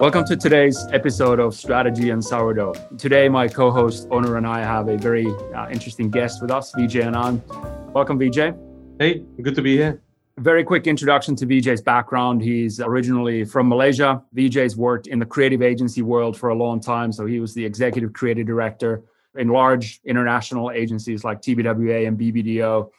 Welcome to today's episode of Strategy and Sourdough. Today, my co host, Onur, and I have a very uh, interesting guest with us, Vijay Anand. Welcome, Vijay. Hey, good to be here. Very quick introduction to Vijay's background. He's originally from Malaysia. Vijay's worked in the creative agency world for a long time. So he was the executive creative director in large international agencies like TBWA and BBDO.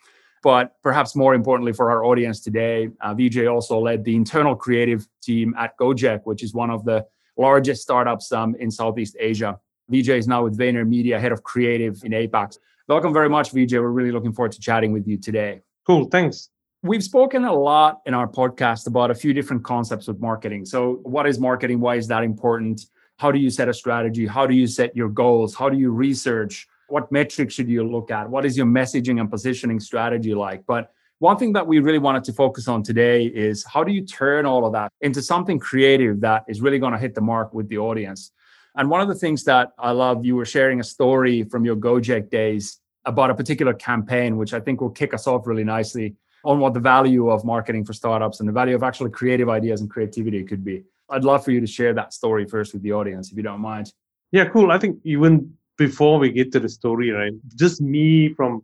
But perhaps more importantly for our audience today, uh, Vijay also led the internal creative team at Gojek, which is one of the largest startups um, in Southeast Asia. Vijay is now with VaynerMedia, head of creative in APAC. Welcome very much, Vijay. We're really looking forward to chatting with you today. Cool, thanks. We've spoken a lot in our podcast about a few different concepts with marketing. So, what is marketing? Why is that important? How do you set a strategy? How do you set your goals? How do you research? What metrics should you look at? What is your messaging and positioning strategy like? But one thing that we really wanted to focus on today is how do you turn all of that into something creative that is really going to hit the mark with the audience? And one of the things that I love, you were sharing a story from your Gojek days about a particular campaign, which I think will kick us off really nicely on what the value of marketing for startups and the value of actually creative ideas and creativity could be. I'd love for you to share that story first with the audience, if you don't mind. Yeah, cool. I think even before we get to the story, right? Just me from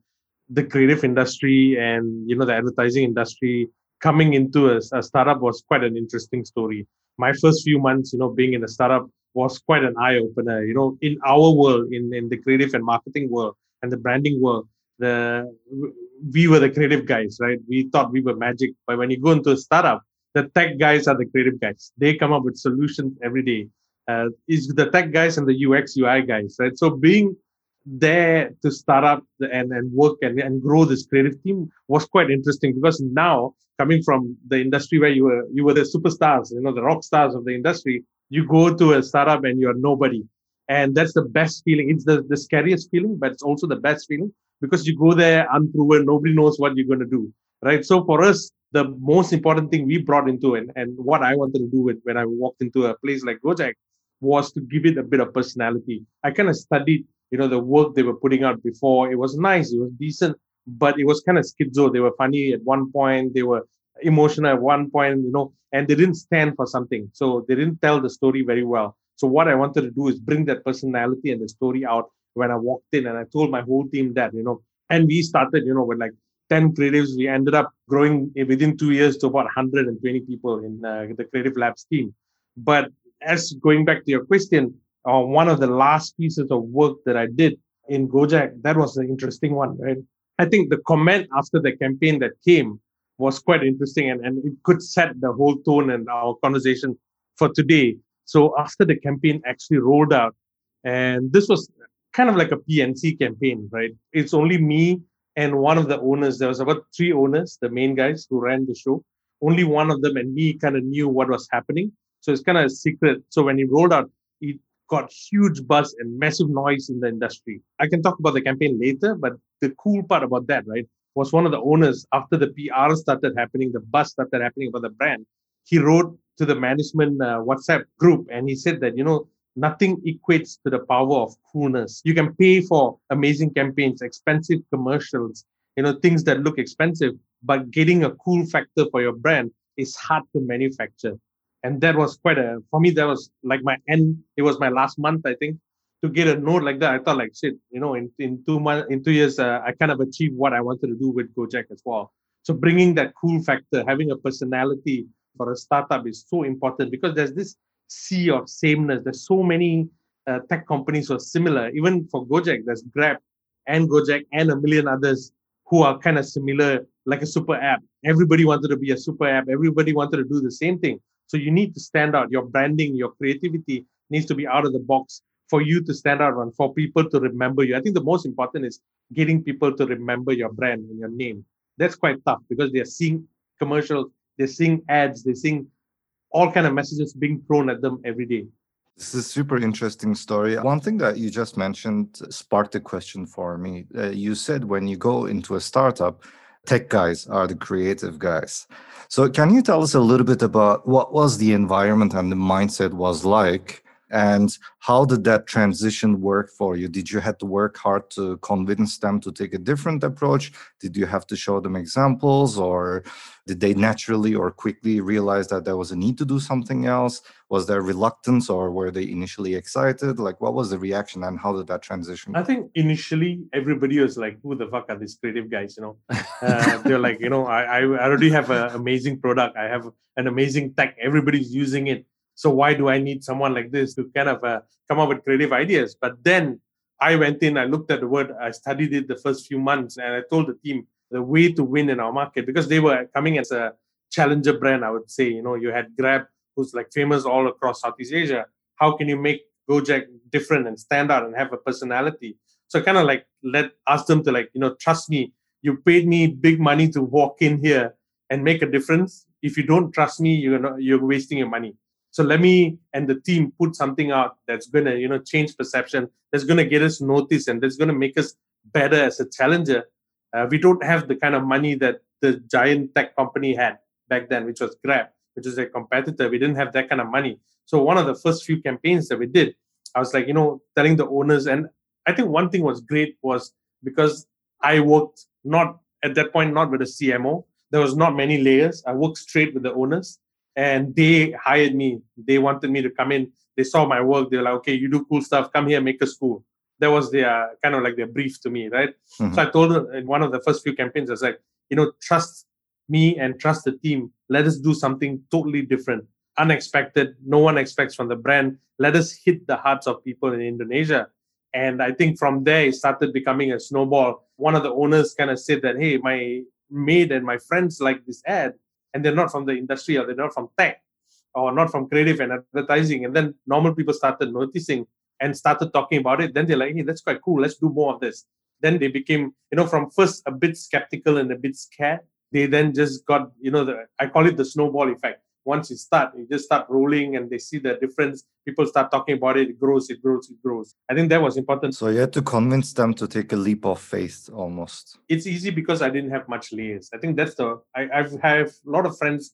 the creative industry and you know the advertising industry coming into a, a, startup was quite an interesting story. My first few months, you know, being in a startup was quite an eye opener. You know, in our world, in in the creative and marketing world and the branding world, the we were the creative guys, right? We thought we were magic, but when you go into a startup, the tech guys are the creative guys. They come up with solutions every day uh, is the tech guys and the UX UI guys, right? So being there to start up and, and work and, and grow this creative team was quite interesting because now coming from the industry where you were you were the superstars, you know, the rock stars of the industry, you go to a startup and you're nobody. And that's the best feeling. It's the, the scariest feeling, but it's also the best feeling because you go there unproven, nobody knows what you're going to do. Right. So for us, the most important thing we brought into and, and what I wanted to do with when I walked into a place like Gojek was to give it a bit of personality. I kind of studied, you know, the work they were putting out before. It was nice, it was decent, but it was kind of schizo. They were funny at one point, they were emotional at one point, you know, and they didn't stand for something. So they didn't tell the story very well. So what I wanted to do is bring that personality and the story out when I walked in, and I told my whole team that, you know, and we started, you know, with like 10 creatives. We ended up growing within two years to about 120 people in uh, the Creative Labs team. But as going back to your question, uh, one of the last pieces of work that I did in Gojek, that was an interesting one, right? I think the comment after the campaign that came was quite interesting and, and it could set the whole tone and our conversation for today. So after the campaign actually rolled out, and this was kind of like a PNC campaign, right? It's only me and one of the owners. There was about three owners, the main guys who ran the show. Only one of them and me kind of knew what was happening. So it's kind of a secret. So when he rolled out, it got huge buzz and massive noise in the industry. I can talk about the campaign later, but the cool part about that, right, was one of the owners after the PR started happening, the buzz started happening about the brand. He wrote to the management uh, WhatsApp group and he said that, you know, nothing equates to the power of coolness. You can pay for amazing campaigns, expensive commercials, you know, things that look expensive, but getting a cool factor for your brand is hard to manufacture and that was quite a for me that was like my end. It was my last month i think to get a note like that. I thought like shit you know in, in two months in two years uh, i kind of achieved what i wanted to do with gojek as well. So bringing that cool factor having a personality for a startup is so important because there's this sea of sameness. There's so many uh, tech companies are similar. Even for gojek there's grab and gojek and a million others who are kind of similar like a super app. Everybody wanted to be a super app. Everybody wanted to do the same thing so you need to stand out. Your branding, your creativity needs to be out of the box for you to stand out and for people to remember you. I think the most important is getting people to remember your brand and your name. That's quite tough because they're seeing commercials, they're seeing ads, they're seeing all kind of messages being thrown at them every day. This is a super interesting story. One thing that you just mentioned sparked a question for me. Uh, you said when you go into a startup, tech guys are the creative guys. So can you tell us a little bit about what was the environment and the mindset was like And how did that transition work for you? Did you have to work hard to convince them to take a different approach? Did you have to show them examples or did they naturally or quickly realize that there was a need to do something else? Was there reluctance or were they initially excited? Like what was the reaction and how did that transition? I think initially everybody was like, who the fuck are these creative guys? You know, uh, they're like, you know, I, I already have an amazing product. I have an amazing tech. Everybody's using it so why do I need someone like this to kind of uh, come up with creative ideas? But then I went in, I looked at the word, I studied it the first few months, and I told the team the way to win in our market because they were coming as a challenger brand. I would say, you know, you had Grab, who's like famous all across Southeast Asia. How can you make Gojek different and stand out and have a personality? So kind of like let ask them to like, you know, trust me. You paid me big money to walk in here and make a difference. If you don't trust me, you're you're wasting your money. So let me and the team put something out that's gonna, you know, change perception, that's gonna get us noticed, and that's gonna make us better as a challenger. Uh, we don't have the kind of money that the giant tech company had back then, which was Grab, which is a competitor. We didn't have that kind of money. So one of the first few campaigns that we did, I was like, you know, telling the owners, and I think one thing was great was because I worked not at that point not with a CMO. There was not many layers. I worked straight with the owners and they hired me. They wanted me to come in. They saw my work. They were like, okay, you do cool stuff. Come here, make a school. That was their kind of like their brief to me, right? Mm-hmm. So I told them in one of the first few campaigns, I was like, you know, trust me and trust the team. Let us do something totally different, unexpected. No one expects from the brand. Let us hit the hearts of people in Indonesia. And I think from there, it started becoming a snowball. One of the owners kind of said that, hey, my maid and my friends like this ad and they're not from the industry or they're not from tech or not from creative and advertising. And then normal people started noticing and started talking about it. Then they're like, hey, that's quite cool. Let's do more of this. Then they became, you know, from first a bit skeptical and a bit scared. They then just got, you know, the I call it the snowball effect once you start, you just start rolling and they see the difference. People start talking about it, it grows, it grows, it grows. I think that was important. So you had to convince them to take a leap of faith almost. It's easy because I didn't have much layers. I think that's the, I, I've have a lot of friends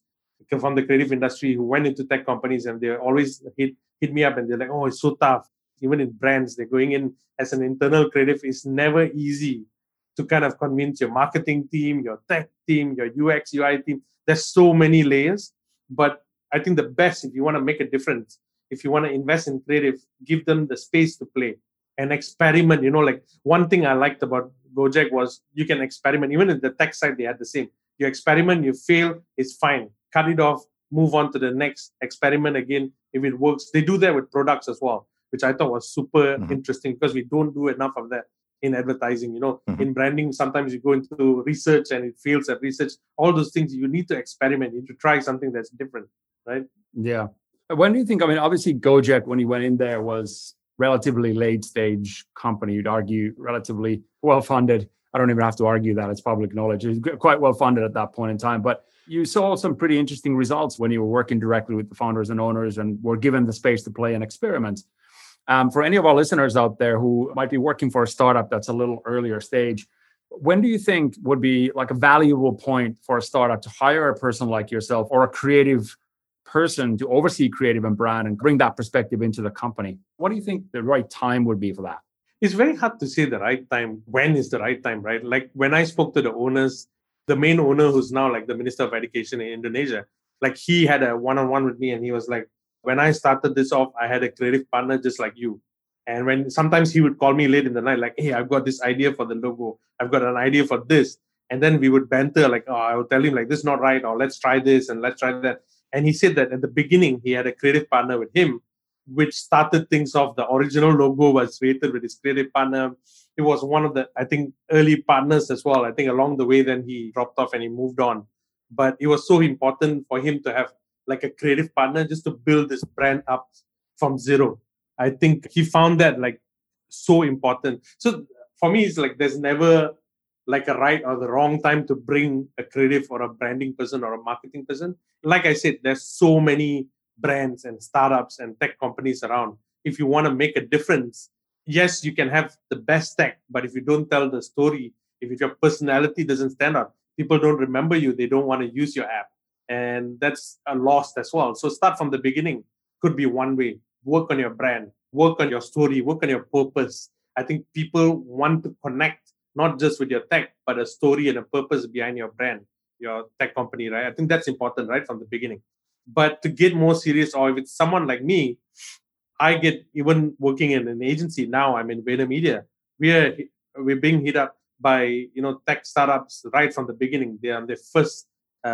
from the creative industry who went into tech companies and they always hit, hit me up and they're like, oh, it's so tough. Even in brands, they're going in as an internal creative. It's never easy to kind of convince your marketing team, your tech team, your UX, UI team. There's so many layers but I think the best, if you want to make a difference, if you want to invest in creative, give them the space to play and experiment. You know, like one thing I liked about Gojek was you can experiment. Even in the tech side, they had the same. You experiment, you fail, it's fine. Cut it off, move on to the next experiment again. If it works, they do that with products as well, which I thought was super mm-hmm. interesting because we don't do enough of that in advertising you know mm-hmm. in branding sometimes you go into research and it fails at research. All those things you need to experiment you need to try something that's different right? Yeah. When do you think i mean obviously gojek when he went in there was relatively late stage company you'd argue relatively well funded i don't even have to argue that it's public knowledge. It's quite well funded at that point in time but you saw some pretty interesting results when you were working directly with the founders and owners and were given the space to play and experiment um, for any of our listeners out there who might be working for a startup that's a little earlier stage, when do you think would be like a valuable point for a startup to hire a person like yourself or a creative person to oversee creative and brand and bring that perspective into the company? What do you think the right time would be for that? It's very hard to say the right time. When is the right time, right? Like when I spoke to the owners, the main owner who's now like the Minister of Education in Indonesia, like he had a one on one with me and he was like, when I started this off, I had a creative partner just like you. And when sometimes he would call me late in the night, like, hey, I've got this idea for the logo. I've got an idea for this. And then we would banter, like, oh, I would tell him, like, this is not right, or let's try this and let's try that. And he said that at the beginning, he had a creative partner with him, which started things off. The original logo was created with his creative partner. It was one of the, I think, early partners as well. I think along the way, then he dropped off and he moved on. But it was so important for him to have like a creative partner just to build this brand up from zero. I think he found that like so important. So for me, it's like there's never like a right or the wrong time to bring a creative or a branding person or a marketing person. Like I said, there's so many brands and startups and tech companies around. If you want to make a difference, yes, you can have the best tech, but if you don't tell the story, if your personality doesn't stand out, people don't remember you, they don't want to use your app and that's a loss as well so start from the beginning could be one way work on your brand, work on your story, work on your purpose. I think people want to connect not just with your tech, but a story and a purpose behind your brand, your tech company, right? I think that's important right from the beginning. But to get more serious, or if it's someone like me, I get even working in an agency now. I'm in VaynerMedia. We're we're being hit up by you know tech startups right from the beginning. They're on their first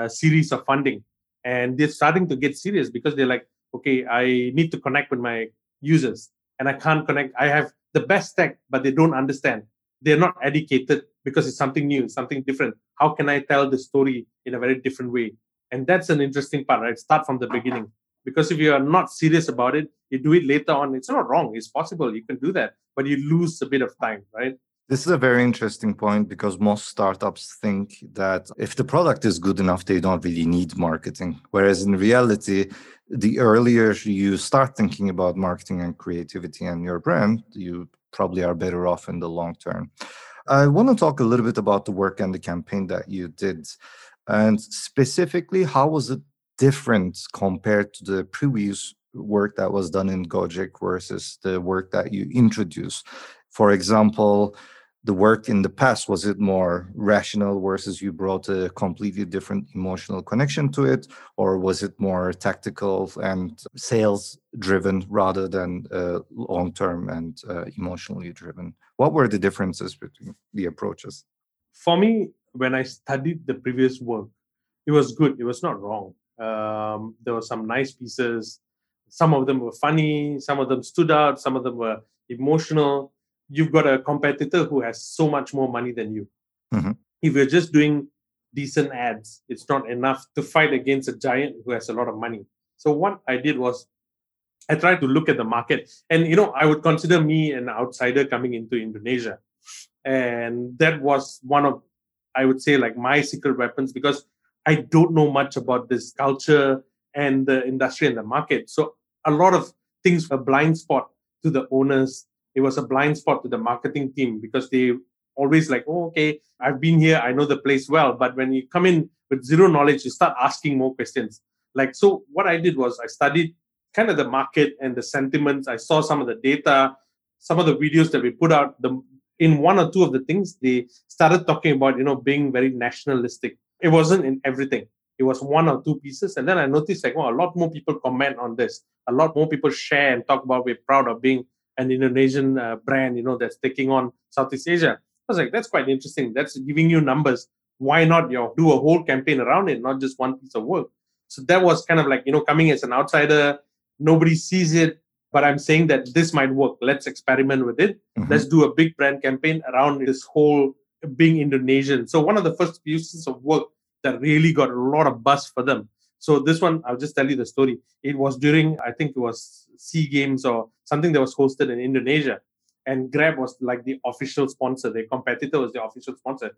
series of funding, and they're starting to get serious because they're like, okay, I need to connect with my users, and I can't connect. I have the best tech, but they don't understand. They're not educated because it's something new, something different. How can I tell the story in a very different way? And that's an interesting part, right? Start from the beginning. Because if you are not serious about it, you do it later on. It's not wrong. It's possible. You can do that, but you lose a bit of time, right? This is a very interesting point because most startups think that if the product is good enough, they don't really need marketing. Whereas in reality, the earlier you start thinking about marketing and creativity and your brand, you probably are better off in the long term. I want to talk a little bit about the work and the campaign that you did. And specifically, how was it different compared to the previous work that was done in Gojek versus the work that you introduced? For example, the work in the past was it more rational versus you brought a completely different emotional connection to it? Or was it more tactical and sales driven rather than uh, long term and uh, emotionally driven? What were the differences between the approaches? For me when i studied the previous work it was good it was not wrong. Um, there were some nice pieces. Some of them were funny some of them stood out some of them were emotional you've got a competitor who has so much more money than you. Mm-hmm. If you're just doing decent ads, it's not enough to fight against a giant who has a lot of money. So what I did was I tried to look at the market. And you know, I would consider me an outsider coming into Indonesia. And that was one of I would say like my secret weapons because I don't know much about this culture and the industry and the market. So a lot of things were blind spot to the owners it was a blind spot to the marketing team because they always like, oh, okay, I've been here, I know the place well. But when you come in with zero knowledge, you start asking more questions. Like, so what I did was I studied kind of the market and the sentiments. I saw some of the data, some of the videos that we put out. The in one or two of the things they started talking about, you know, being very nationalistic. It wasn't in everything. It was one or two pieces, and then I noticed like, well, a lot more people comment on this. A lot more people share and talk about we're proud of being an Indonesian uh, brand, you know, that's taking on Southeast Asia. I was like, that's quite interesting. That's giving you numbers. Why not, you know, do a whole campaign around it, not just one piece of work? So that was kind of like, you know, coming as an outsider, nobody sees it, but I'm saying that this might work. Let's experiment with it. Mm-hmm. Let's do a big brand campaign around this whole being Indonesian. So one of the first pieces of work that really got a lot of buzz for them. So this one, I'll just tell you the story. It was during, I think it was Sea Games or something that was hosted in Indonesia. And Grab was like the official sponsor. Their competitor was the official sponsor.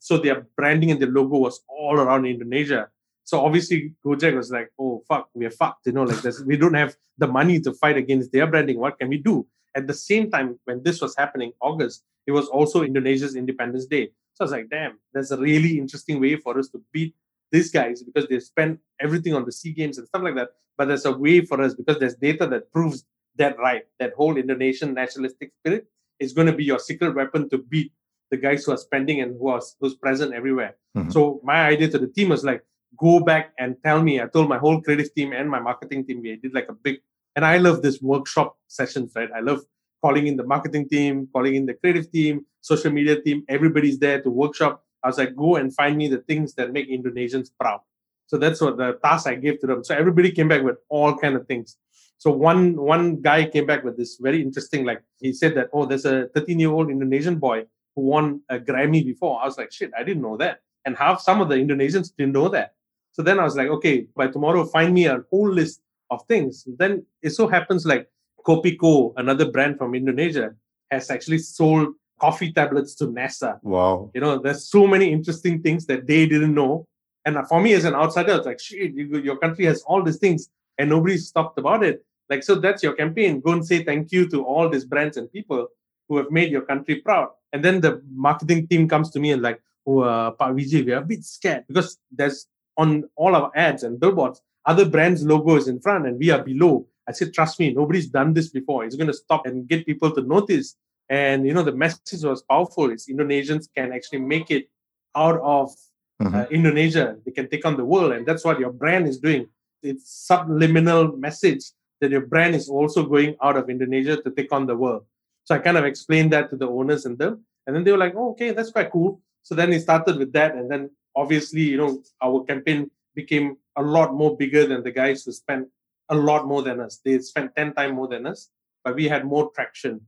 So their branding and their logo was all around Indonesia. So obviously Gojek was like, oh fuck, we're fucked. You know, like this, we don't have the money to fight against their branding. What can we do? At the same time, when this was happening, August, it was also Indonesia's Independence Day. So I was like, damn, there's a really interesting way for us to beat these guys because they spend everything on the Sea Games and stuff like that. But there's a way for us because there's data that proves that right. That whole Indonesian nationalistic spirit is going to be your secret weapon to beat the guys who are spending and who are who's present everywhere. Mm-hmm. So my idea to the team was like, go back and tell me. I told my whole creative team and my marketing team, we did like a big, and I love this workshop sessions, right? I love calling in the marketing team, calling in the creative team, social media team. Everybody's there to workshop. I was like, go and find me the things that make Indonesians proud. So that's what the task I gave to them. So everybody came back with all kind of things. So one one guy came back with this very interesting, like he said that, oh, there's a 13 year old Indonesian boy who won a Grammy before. I was like, shit, I didn't know that. And half some of the Indonesians didn't know that. So then I was like, okay, by tomorrow, find me a whole list of things. Then it so happens like Kopiko, another brand from Indonesia, has actually sold coffee tablets to NASA. Wow. You know, there's so many interesting things that they didn't know. And for me as an outsider, it's like, shit, you, your country has all these things and nobody's talked about it. Like, so that's your campaign. Go and say thank you to all these brands and people who have made your country proud. And then the marketing team comes to me and like, oh, uh, Vijay, we are a bit scared because there's on all our ads and billboards, other brands' logos in front and we are below. I said, trust me, nobody's done this before. It's going to stop and get people to notice. And, you know, the message was powerful. It's Indonesians can actually make it out of mm-hmm. uh, Indonesia. They can take on the world. And that's what your brand is doing. It's subliminal message that your brand is also going out of Indonesia to take on the world. So I kind of explained that to the owners and them. And then they were like, oh, okay, that's quite cool. So then we started with that. And then obviously, you know, our campaign became a lot more bigger than the guys who spent a lot more than us. They spent 10 times more than us, but we had more traction.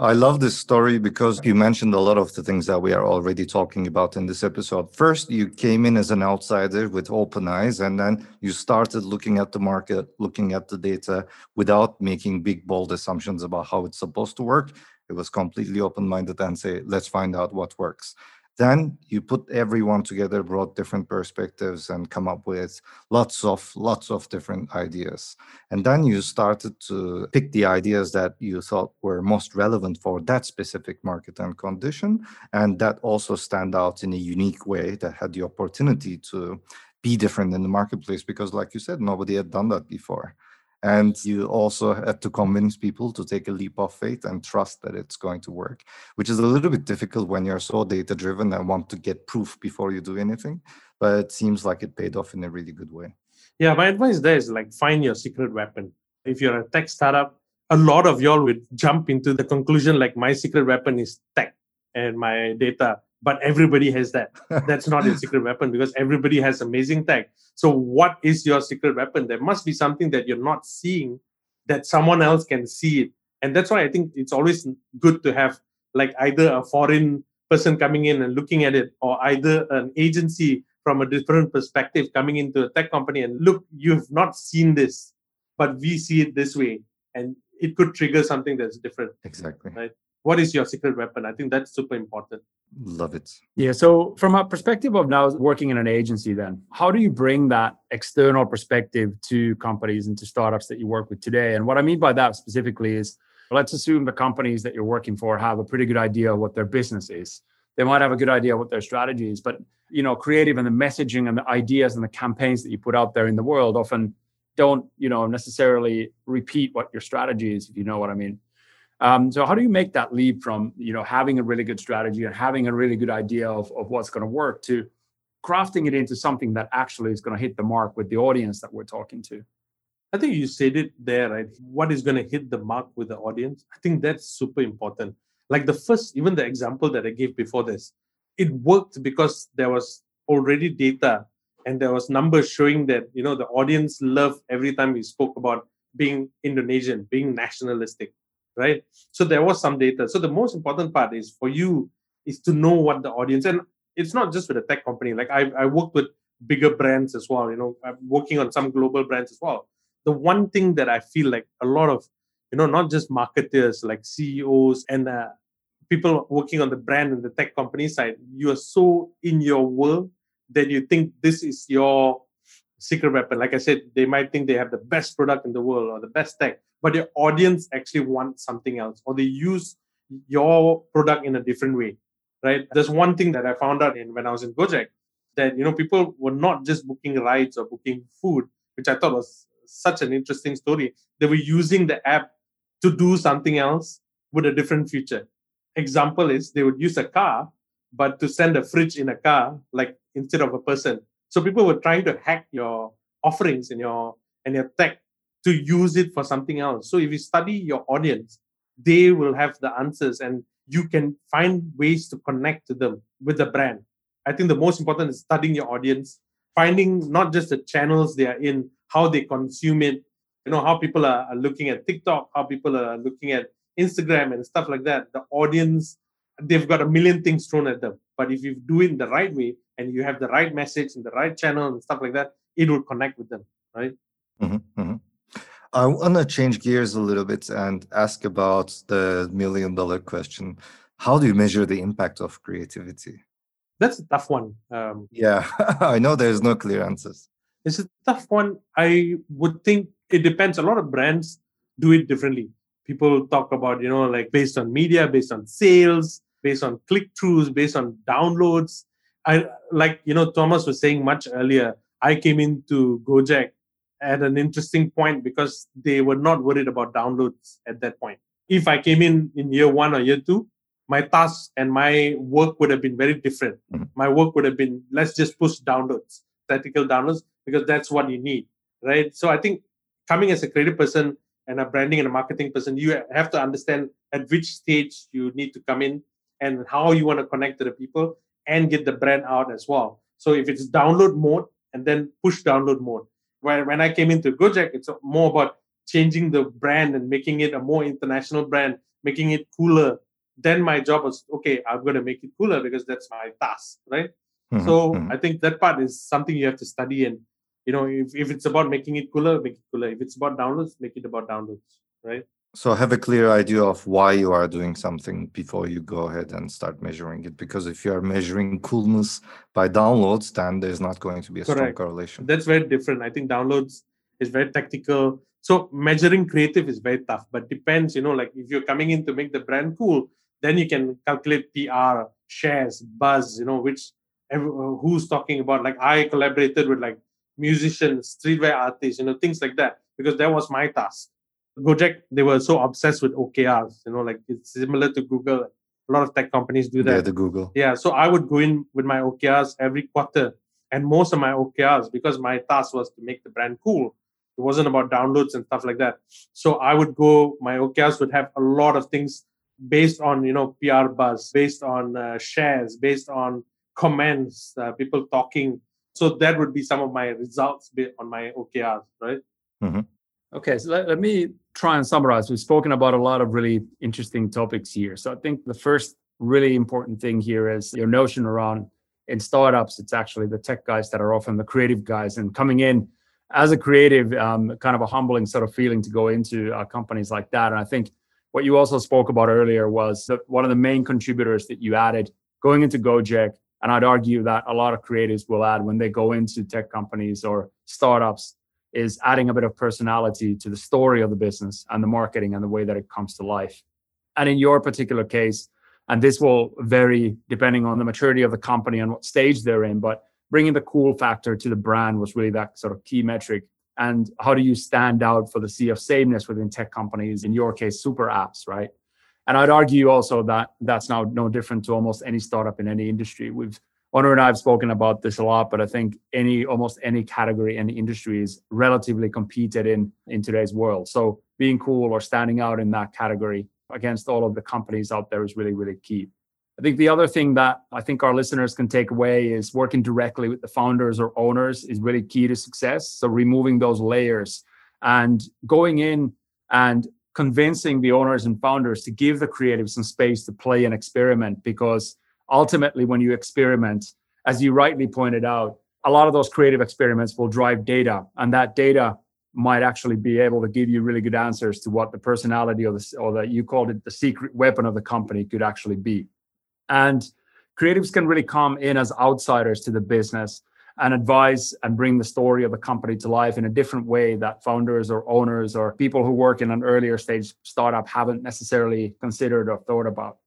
I love this story because you mentioned a lot of the things that we are already talking about in this episode. First, you came in as an outsider with open eyes, and then you started looking at the market, looking at the data without making big, bold assumptions about how it's supposed to work. It was completely open minded and say, let's find out what works. Then you put everyone together, brought different perspectives, and come up with lots of lots of different ideas. And then you started to pick the ideas that you thought were most relevant for that specific market and condition, and that also stand out in a unique way that had the opportunity to be different in the marketplace because, like you said, nobody had done that before. And you also had to convince people to take a leap of faith and trust that it's going to work, which is a little bit difficult when you're so data driven and want to get proof before you do anything. But it seems like it paid off in a really good way. Yeah, my advice there is like find your secret weapon. If you're a tech startup, a lot of y'all would jump into the conclusion like my secret weapon is tech and my data but everybody has that. That's not your secret weapon because everybody has amazing tech. So, what is your secret weapon? There must be something that you're not seeing that someone else can see it. And that's why I think it's always good to have like either a foreign person coming in and looking at it, or either an agency from a different perspective coming into a tech company and look, you've not seen this, but we see it this way. And it could trigger something that's different. Exactly. Right what is your secret weapon? I think that's super important. Love it. Yeah so from a perspective of now working in an agency then how do you bring that external perspective to companies and to startups that you work with today? And what i mean by that specifically is let's assume the companies that you're working for have a pretty good idea of what their business is. They might have a good idea what their strategy is but you know creative and the messaging and the ideas and the campaigns that you put out there in the world often don't you know necessarily repeat what your strategy is if you know what i mean um, so how do you make that leap from you know having a really good strategy and having a really good idea of, of what's going to work to crafting it into something that actually is going to hit the mark with the audience that we're talking to? I think you said it there, right? What is going to hit the mark with the audience? I think that's super important. Like the first, even the example that I gave before this, it worked because there was already data and there was numbers showing that you know the audience loved every time we spoke about being Indonesian, being nationalistic right? So there was some data. So the most important part is for you is to know what the audience and it's not just with a tech company. Like I I work with bigger brands as well. You know, I'm working on some global brands as well. The one thing that I feel like a lot of you know not just marketers like CEOs and uh, people working on the brand and the tech company side, you are so in your world that you think this is your secret weapon. Like I said, they might think they have the best product in the world or the best tech, but your audience actually wants something else, or they use your product in a different way, right? There's one thing that I found out in when I was in Gojek that you know people were not just booking rides or booking food, which I thought was such an interesting story. They were using the app to do something else with a different feature. Example is they would use a car, but to send a fridge in a car, like instead of a person. So people were trying to hack your offerings and your and your tech to use it for something else. So if you study your audience, they will have the answers and you can find ways to connect to them with the brand. I think the most important is studying your audience, finding not just the channels they are in, how they consume it, you know, how people are, are looking at TikTok, how people are looking at Instagram and stuff like that. The audience, they've got a million things thrown at them. But if you do it in the right way, and you have the right message and the right channel and stuff like that, it will connect with them, right? Mm-hmm, mm-hmm. I want to change gears a little bit and ask about the million dollar question. How do you measure the impact of creativity? That's a tough one. Um, yeah, I know there's no clear answers. It's a tough one. I would think it depends. A lot of brands do it differently. People talk about, you know, like based on media, based on sales, based on click throughs, based on downloads. I like you know Thomas was saying much earlier. I came into Gojek at an interesting point because they were not worried about downloads at that point. If I came in in year one or year two, my tasks and my work would have been very different. Mm-hmm. My work would have been let's just push downloads, statistical downloads, because that's what you need, right? So I think coming as a creative person and a branding and a marketing person, you have to understand at which stage you need to come in and how you want to connect to the people and get the brand out as well. So if it's download mode and then push download mode. Where when I came into Gojek, it's more about changing the brand and making it a more international brand, making it cooler. Then my job was okay, I'm going to make it cooler because that's my task, right? Mm-hmm. So mm-hmm. I think that part is something you have to study and you know if, if it's about making it cooler make it cooler if it's about downloads make it about downloads right so have a clear idea of why you are doing something before you go ahead and start measuring it because if you are measuring coolness by downloads then there's not going to be a Correct. strong correlation that's very different i think downloads is very technical so measuring creative is very tough but depends you know like if you're coming in to make the brand cool then you can calculate pr shares buzz you know which who's talking about like i collaborated with like musicians, streetwear artists, you know, things like that, because that was my task. Gojek, they were so obsessed with OKRs, you know, like it's similar to Google. A lot of tech companies do that. Yeah, the Google. Yeah, so I would go in with my OKRs every quarter, and most of my OKRs, because my task was to make the brand cool. It wasn't about downloads and stuff like that. So I would go. My OKRs would have a lot of things based on you know PR buzz, based on uh, shares, based on comments, uh, people talking so that would be some of my results on my OKRs, right? Mm-hmm. Okay, so let, let me try and summarize. We've spoken about a lot of really interesting topics here. So I think the first really important thing here is your notion around in startups, it's actually the tech guys that are often the creative guys and coming in as a creative, um, kind of a humbling sort of feeling to go into uh, companies like that. And I think what you also spoke about earlier was one of the main contributors that you added going into Gojek and I'd argue that a lot of creatives will add when they go into tech companies or startups is adding a bit of personality to the story of the business and the marketing and the way that it comes to life. And in your particular case, and this will vary depending on the maturity of the company and what stage they're in, but bringing the cool factor to the brand was really that sort of key metric. And how do you stand out for the sea of sameness within tech companies? In your case, super apps, right? And I'd argue also that that's now no different to almost any startup in any industry. We've Onur and I have spoken about this a lot, but I think any almost any category, any industry is relatively competed in in today's world. So being cool or standing out in that category against all of the companies out there is really, really key. I think the other thing that I think our listeners can take away is working directly with the founders or owners is really key to success. So removing those layers and going in and convincing the owners and founders to give the creatives some space to play and experiment because ultimately when you experiment as you rightly pointed out a lot of those creative experiments will drive data and that data might actually be able to give you really good answers to what the personality or the or that you called it the secret weapon of the company could actually be and creatives can really come in as outsiders to the business and advise and bring the story of the company to life in a different way that founders or owners or people who work in an earlier stage startup haven't necessarily considered or thought about.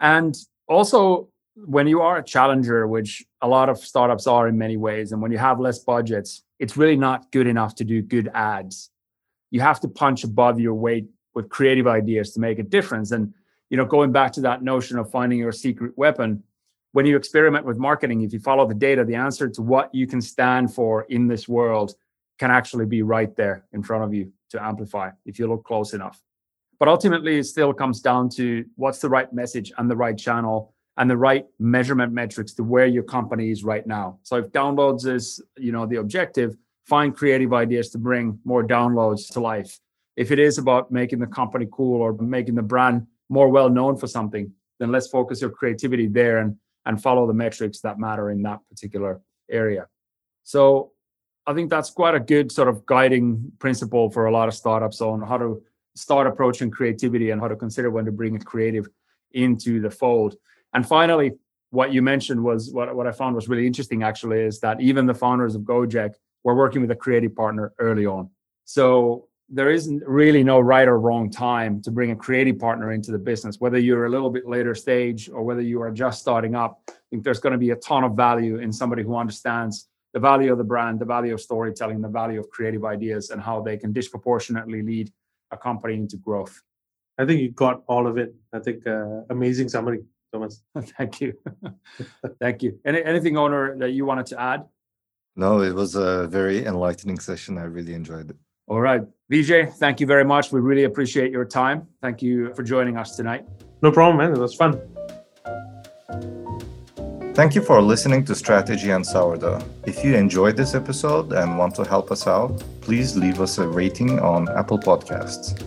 And also, when you are a challenger, which a lot of startups are in many ways, and when you have less budgets, it's really not good enough to do good ads. You have to punch above your weight with creative ideas to make a difference. And you know, going back to that notion of finding your secret weapon, when you experiment with marketing, if you follow the data, the answer to what you can stand for in this world can actually be right there in front of you to amplify if you look close enough. But ultimately, it still comes down to what's the right message and the right channel and the right measurement metrics to where your company is right now. So if downloads is, you know, the objective, find creative ideas to bring more downloads to life. If it is about making the company cool or making the brand more well known for something, then let's focus your creativity there and and follow the metrics that matter in that particular area. So I think that's quite a good sort of guiding principle for a lot of startups on how to start approaching creativity and how to consider when to bring a creative into the fold. And finally, what you mentioned was what, what I found was really interesting actually is that even the founders of Gojek were working with a creative partner early on. So there isn't really no right or wrong time to bring a creative partner into the business, whether you're a little bit later stage or whether you are just starting up. I think there's going to be a ton of value in somebody who understands the value of the brand, the value of storytelling, the value of creative ideas, and how they can disproportionately lead a company into growth. I think you got all of it. I think uh, amazing summary, Thomas. Thank you. Thank you. Any, anything, Onur, that you wanted to add? No, it was a very enlightening session. I really enjoyed it. All right. Vijay, thank you very much. We really appreciate your time. Thank you for joining us tonight. No problem, man. It was fun. Thank you for listening to Strategy and Sourdough. If you enjoyed this episode and want to help us out, please leave us a rating on Apple Podcasts.